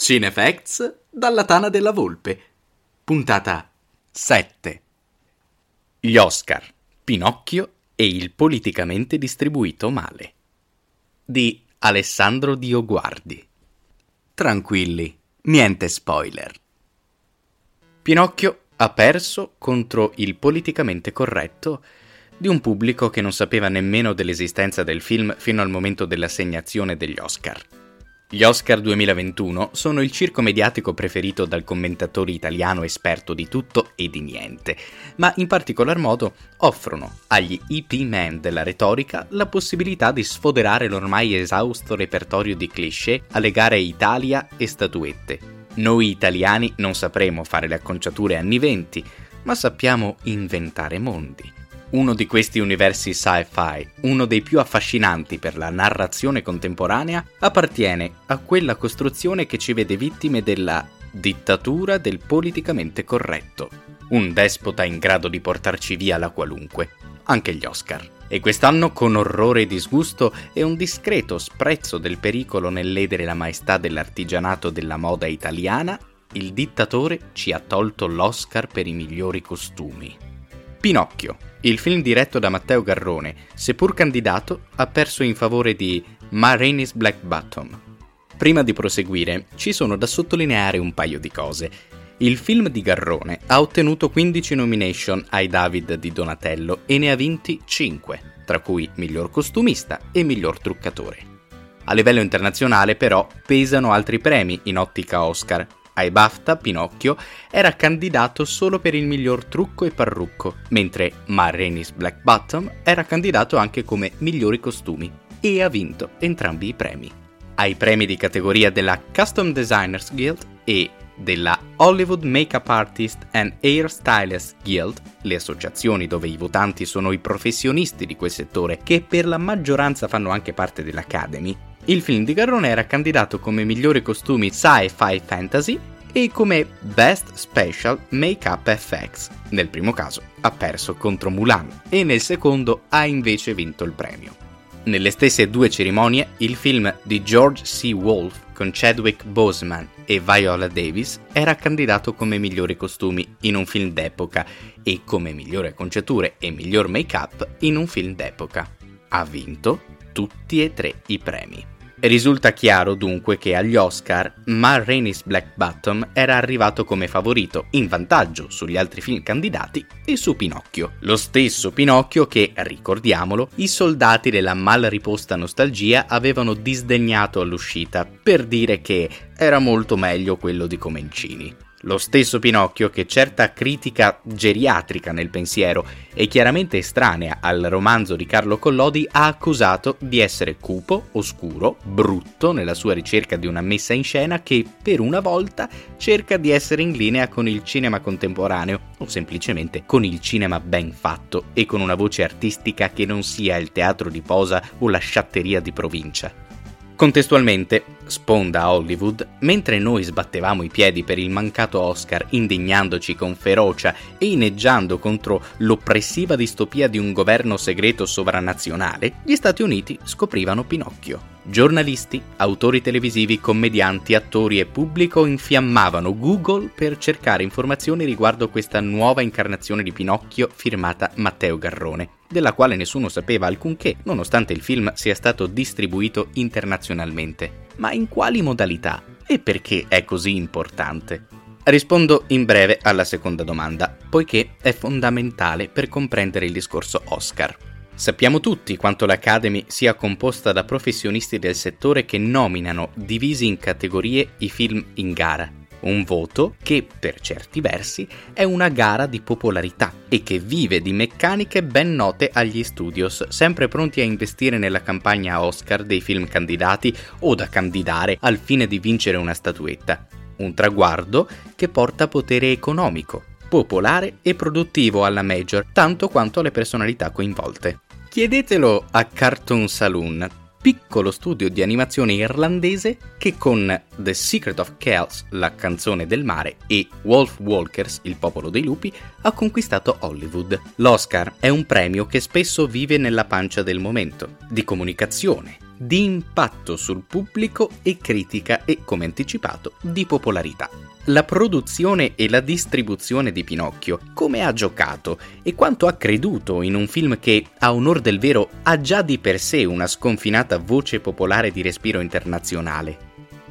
Cinefacts dalla Tana della Volpe. Puntata 7. Gli Oscar, Pinocchio e il politicamente distribuito male. Di Alessandro Dioguardi. Tranquilli, niente spoiler. Pinocchio ha perso contro il politicamente corretto di un pubblico che non sapeva nemmeno dell'esistenza del film fino al momento dell'assegnazione degli Oscar. Gli Oscar 2021 sono il circo mediatico preferito dal commentatore italiano esperto di tutto e di niente, ma in particolar modo offrono agli EP man della retorica la possibilità di sfoderare l'ormai esausto repertorio di cliché alle gare Italia e statuette. Noi italiani non sapremo fare le acconciature anni 20, ma sappiamo inventare mondi. Uno di questi universi sci-fi, uno dei più affascinanti per la narrazione contemporanea, appartiene a quella costruzione che ci vede vittime della dittatura del politicamente corretto. Un despota in grado di portarci via la qualunque, anche gli Oscar. E quest'anno, con orrore e disgusto e un discreto sprezzo del pericolo nel ledere la maestà dell'artigianato della moda italiana, il dittatore ci ha tolto l'Oscar per i migliori costumi. Pinocchio, il film diretto da Matteo Garrone, seppur candidato, ha perso in favore di Ma Rainey's Black Bottom. Prima di proseguire, ci sono da sottolineare un paio di cose. Il film di Garrone ha ottenuto 15 nomination ai David di Donatello e ne ha vinti 5, tra cui miglior costumista e miglior truccatore. A livello internazionale però pesano altri premi in ottica Oscar, ai BAFTA, Pinocchio era candidato solo per il miglior trucco e parrucco, mentre Ma Rainey's Black Bottom era candidato anche come migliori costumi e ha vinto entrambi i premi. Ai premi di categoria della Custom Designers Guild e della Hollywood Makeup Artist and Hair Stylist Guild, le associazioni dove i votanti sono i professionisti di quel settore che per la maggioranza fanno anche parte dell'Academy, il film di Garrone era candidato come migliori costumi sci-fi fantasy e come Best Special Makeup Effects. Nel primo caso ha perso contro Mulan e nel secondo ha invece vinto il premio. Nelle stesse due cerimonie, il film di George C. Wolfe con Chadwick Boseman e Viola Davis era candidato come migliori costumi in un film d'epoca e come migliori acconciature e miglior make-up in un film d'epoca. Ha vinto tutti e tre i premi. Risulta chiaro dunque che agli Oscar Ma Rainey's Black Bottom era arrivato come favorito, in vantaggio sugli altri film candidati e su Pinocchio. Lo stesso Pinocchio che, ricordiamolo, i soldati della mal riposta nostalgia avevano disdegnato all'uscita per dire che era molto meglio quello di Comencini. Lo stesso Pinocchio che certa critica geriatrica nel pensiero e chiaramente estranea al romanzo di Carlo Collodi ha accusato di essere cupo, oscuro, brutto nella sua ricerca di una messa in scena che per una volta cerca di essere in linea con il cinema contemporaneo o semplicemente con il cinema ben fatto e con una voce artistica che non sia il teatro di posa o la sciatteria di provincia. Contestualmente, sponda Hollywood, mentre noi sbattevamo i piedi per il mancato Oscar indignandoci con ferocia e ineggiando contro l'oppressiva distopia di un governo segreto sovranazionale, gli Stati Uniti scoprivano Pinocchio. Giornalisti, autori televisivi, commedianti, attori e pubblico infiammavano Google per cercare informazioni riguardo questa nuova incarnazione di Pinocchio firmata Matteo Garrone, della quale nessuno sapeva alcunché, nonostante il film sia stato distribuito internazionalmente. Ma in quali modalità? E perché è così importante? Rispondo in breve alla seconda domanda, poiché è fondamentale per comprendere il discorso Oscar. Sappiamo tutti quanto l'Academy sia composta da professionisti del settore che nominano, divisi in categorie, i film in gara. Un voto che, per certi versi, è una gara di popolarità e che vive di meccaniche ben note agli studios, sempre pronti a investire nella campagna Oscar dei film candidati o da candidare al fine di vincere una statuetta. Un traguardo che porta potere economico, popolare e produttivo alla major, tanto quanto alle personalità coinvolte. Chiedetelo a Cartoon Saloon, piccolo studio di animazione irlandese che con The Secret of Kells, la canzone del mare, e Wolf Walkers, il popolo dei lupi, ha conquistato Hollywood. L'Oscar è un premio che spesso vive nella pancia del momento, di comunicazione, di impatto sul pubblico e critica e, come anticipato, di popolarità. La produzione e la distribuzione di Pinocchio, come ha giocato e quanto ha creduto in un film che, a onor del vero, ha già di per sé una sconfinata voce popolare di respiro internazionale.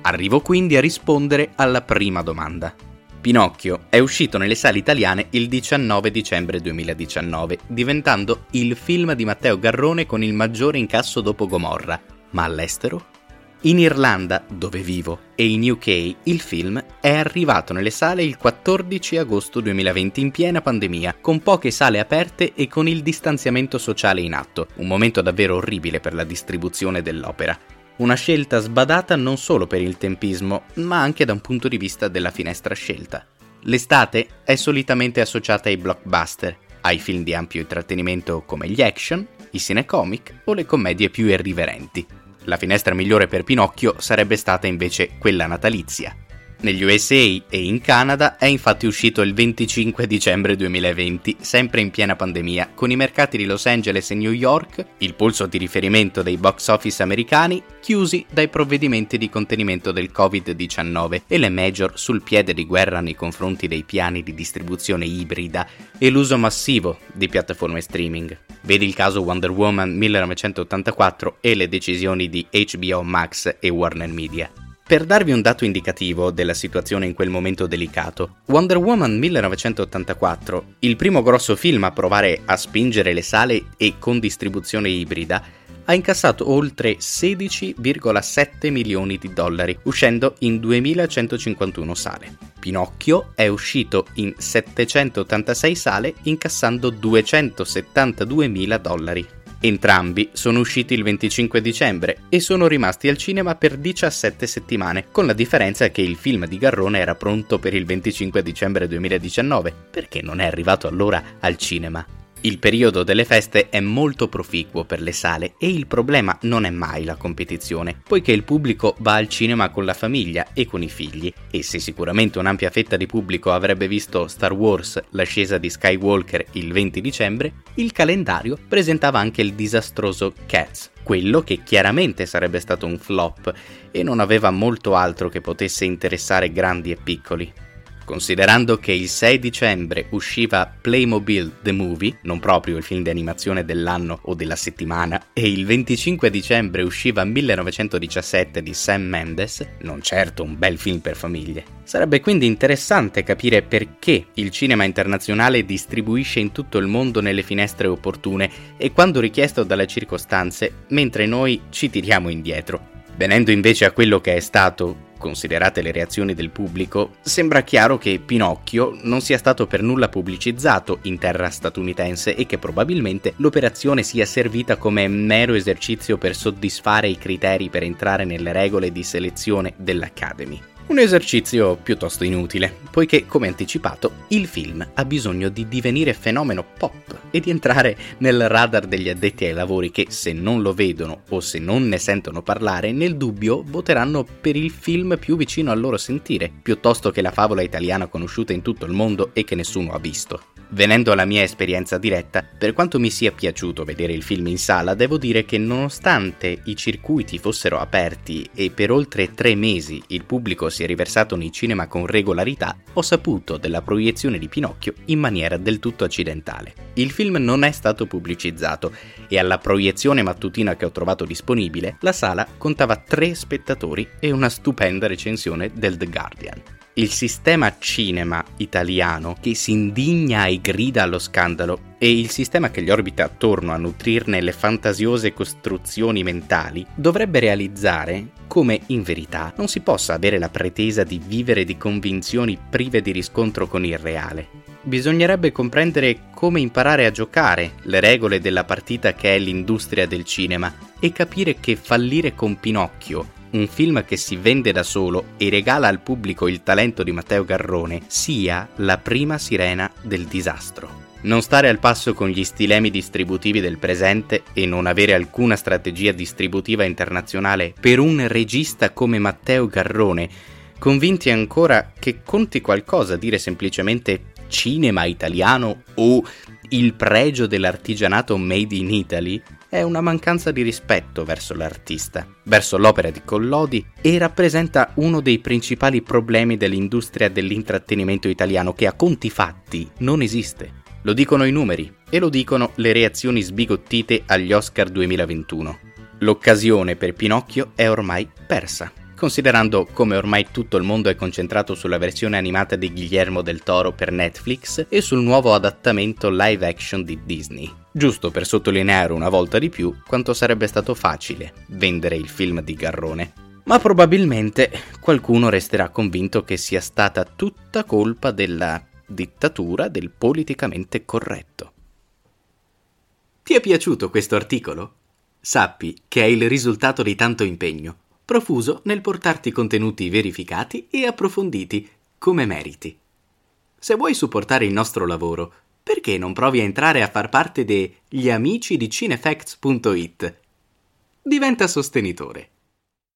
Arrivo quindi a rispondere alla prima domanda. Pinocchio è uscito nelle sale italiane il 19 dicembre 2019, diventando il film di Matteo Garrone con il maggiore incasso dopo Gomorra. Ma all'estero? In Irlanda, dove vivo, e in UK il film è arrivato nelle sale il 14 agosto 2020 in piena pandemia, con poche sale aperte e con il distanziamento sociale in atto, un momento davvero orribile per la distribuzione dell'opera. Una scelta sbadata non solo per il tempismo, ma anche da un punto di vista della finestra scelta. L'estate è solitamente associata ai blockbuster, ai film di ampio intrattenimento come gli action, i cinecomic o le commedie più irriverenti. La finestra migliore per Pinocchio sarebbe stata invece quella natalizia, negli USA e in Canada è infatti uscito il 25 dicembre 2020, sempre in piena pandemia, con i mercati di Los Angeles e New York, il polso di riferimento dei box office americani, chiusi dai provvedimenti di contenimento del Covid-19 e le major sul piede di guerra nei confronti dei piani di distribuzione ibrida e l'uso massivo di piattaforme streaming. Vedi il caso Wonder Woman 1984 e le decisioni di HBO Max e Warner Media. Per darvi un dato indicativo della situazione in quel momento delicato, Wonder Woman 1984, il primo grosso film a provare a spingere le sale e con distribuzione ibrida, ha incassato oltre 16,7 milioni di dollari, uscendo in 2151 sale. Pinocchio è uscito in 786 sale, incassando 272 mila dollari. Entrambi sono usciti il 25 dicembre e sono rimasti al cinema per 17 settimane, con la differenza che il film di Garrone era pronto per il 25 dicembre 2019, perché non è arrivato allora al cinema. Il periodo delle feste è molto proficuo per le sale e il problema non è mai la competizione, poiché il pubblico va al cinema con la famiglia e con i figli e se sicuramente un'ampia fetta di pubblico avrebbe visto Star Wars l'ascesa di Skywalker il 20 dicembre, il calendario presentava anche il disastroso Cats, quello che chiaramente sarebbe stato un flop e non aveva molto altro che potesse interessare grandi e piccoli. Considerando che il 6 dicembre usciva Playmobil The Movie, non proprio il film di animazione dell'anno o della settimana, e il 25 dicembre usciva 1917 di Sam Mendes, non certo un bel film per famiglie. Sarebbe quindi interessante capire perché il cinema internazionale distribuisce in tutto il mondo nelle finestre opportune e quando richiesto dalle circostanze, mentre noi ci tiriamo indietro. Venendo invece a quello che è stato considerate le reazioni del pubblico, sembra chiaro che Pinocchio non sia stato per nulla pubblicizzato in terra statunitense e che probabilmente l'operazione sia servita come mero esercizio per soddisfare i criteri per entrare nelle regole di selezione dell'Academy. Un esercizio piuttosto inutile, poiché, come anticipato, il film ha bisogno di divenire fenomeno pop e di entrare nel radar degli addetti ai lavori che, se non lo vedono o se non ne sentono parlare, nel dubbio voteranno per il film più vicino al loro sentire, piuttosto che la favola italiana conosciuta in tutto il mondo e che nessuno ha visto. Venendo alla mia esperienza diretta, per quanto mi sia piaciuto vedere il film in sala, devo dire che nonostante i circuiti fossero aperti e per oltre tre mesi il pubblico si è riversato nei cinema con regolarità, ho saputo della proiezione di Pinocchio in maniera del tutto accidentale. Il film non è stato pubblicizzato e alla proiezione mattutina che ho trovato disponibile, la sala contava tre spettatori e una stupenda recensione del The Guardian il sistema cinema italiano che si indigna e grida allo scandalo e il sistema che gli orbita attorno a nutrirne le fantasiose costruzioni mentali dovrebbe realizzare come in verità non si possa avere la pretesa di vivere di convinzioni prive di riscontro con il reale. Bisognerebbe comprendere come imparare a giocare le regole della partita che è l'industria del cinema e capire che fallire con Pinocchio un film che si vende da solo e regala al pubblico il talento di Matteo Garrone, sia la prima sirena del disastro. Non stare al passo con gli stilemi distributivi del presente e non avere alcuna strategia distributiva internazionale per un regista come Matteo Garrone, convinti ancora che conti qualcosa dire semplicemente cinema italiano o il pregio dell'artigianato made in Italy, è una mancanza di rispetto verso l'artista, verso l'opera di Collodi e rappresenta uno dei principali problemi dell'industria dell'intrattenimento italiano che a conti fatti non esiste. Lo dicono i numeri e lo dicono le reazioni sbigottite agli Oscar 2021. L'occasione per Pinocchio è ormai persa considerando come ormai tutto il mondo è concentrato sulla versione animata di Guillermo del Toro per Netflix e sul nuovo adattamento live action di Disney. Giusto per sottolineare una volta di più quanto sarebbe stato facile vendere il film di Garrone. Ma probabilmente qualcuno resterà convinto che sia stata tutta colpa della dittatura del politicamente corretto. Ti è piaciuto questo articolo? Sappi che è il risultato di tanto impegno profuso nel portarti contenuti verificati e approfonditi, come meriti. Se vuoi supportare il nostro lavoro, perché non provi a entrare a far parte degli amici di cinefacts.it? Diventa sostenitore.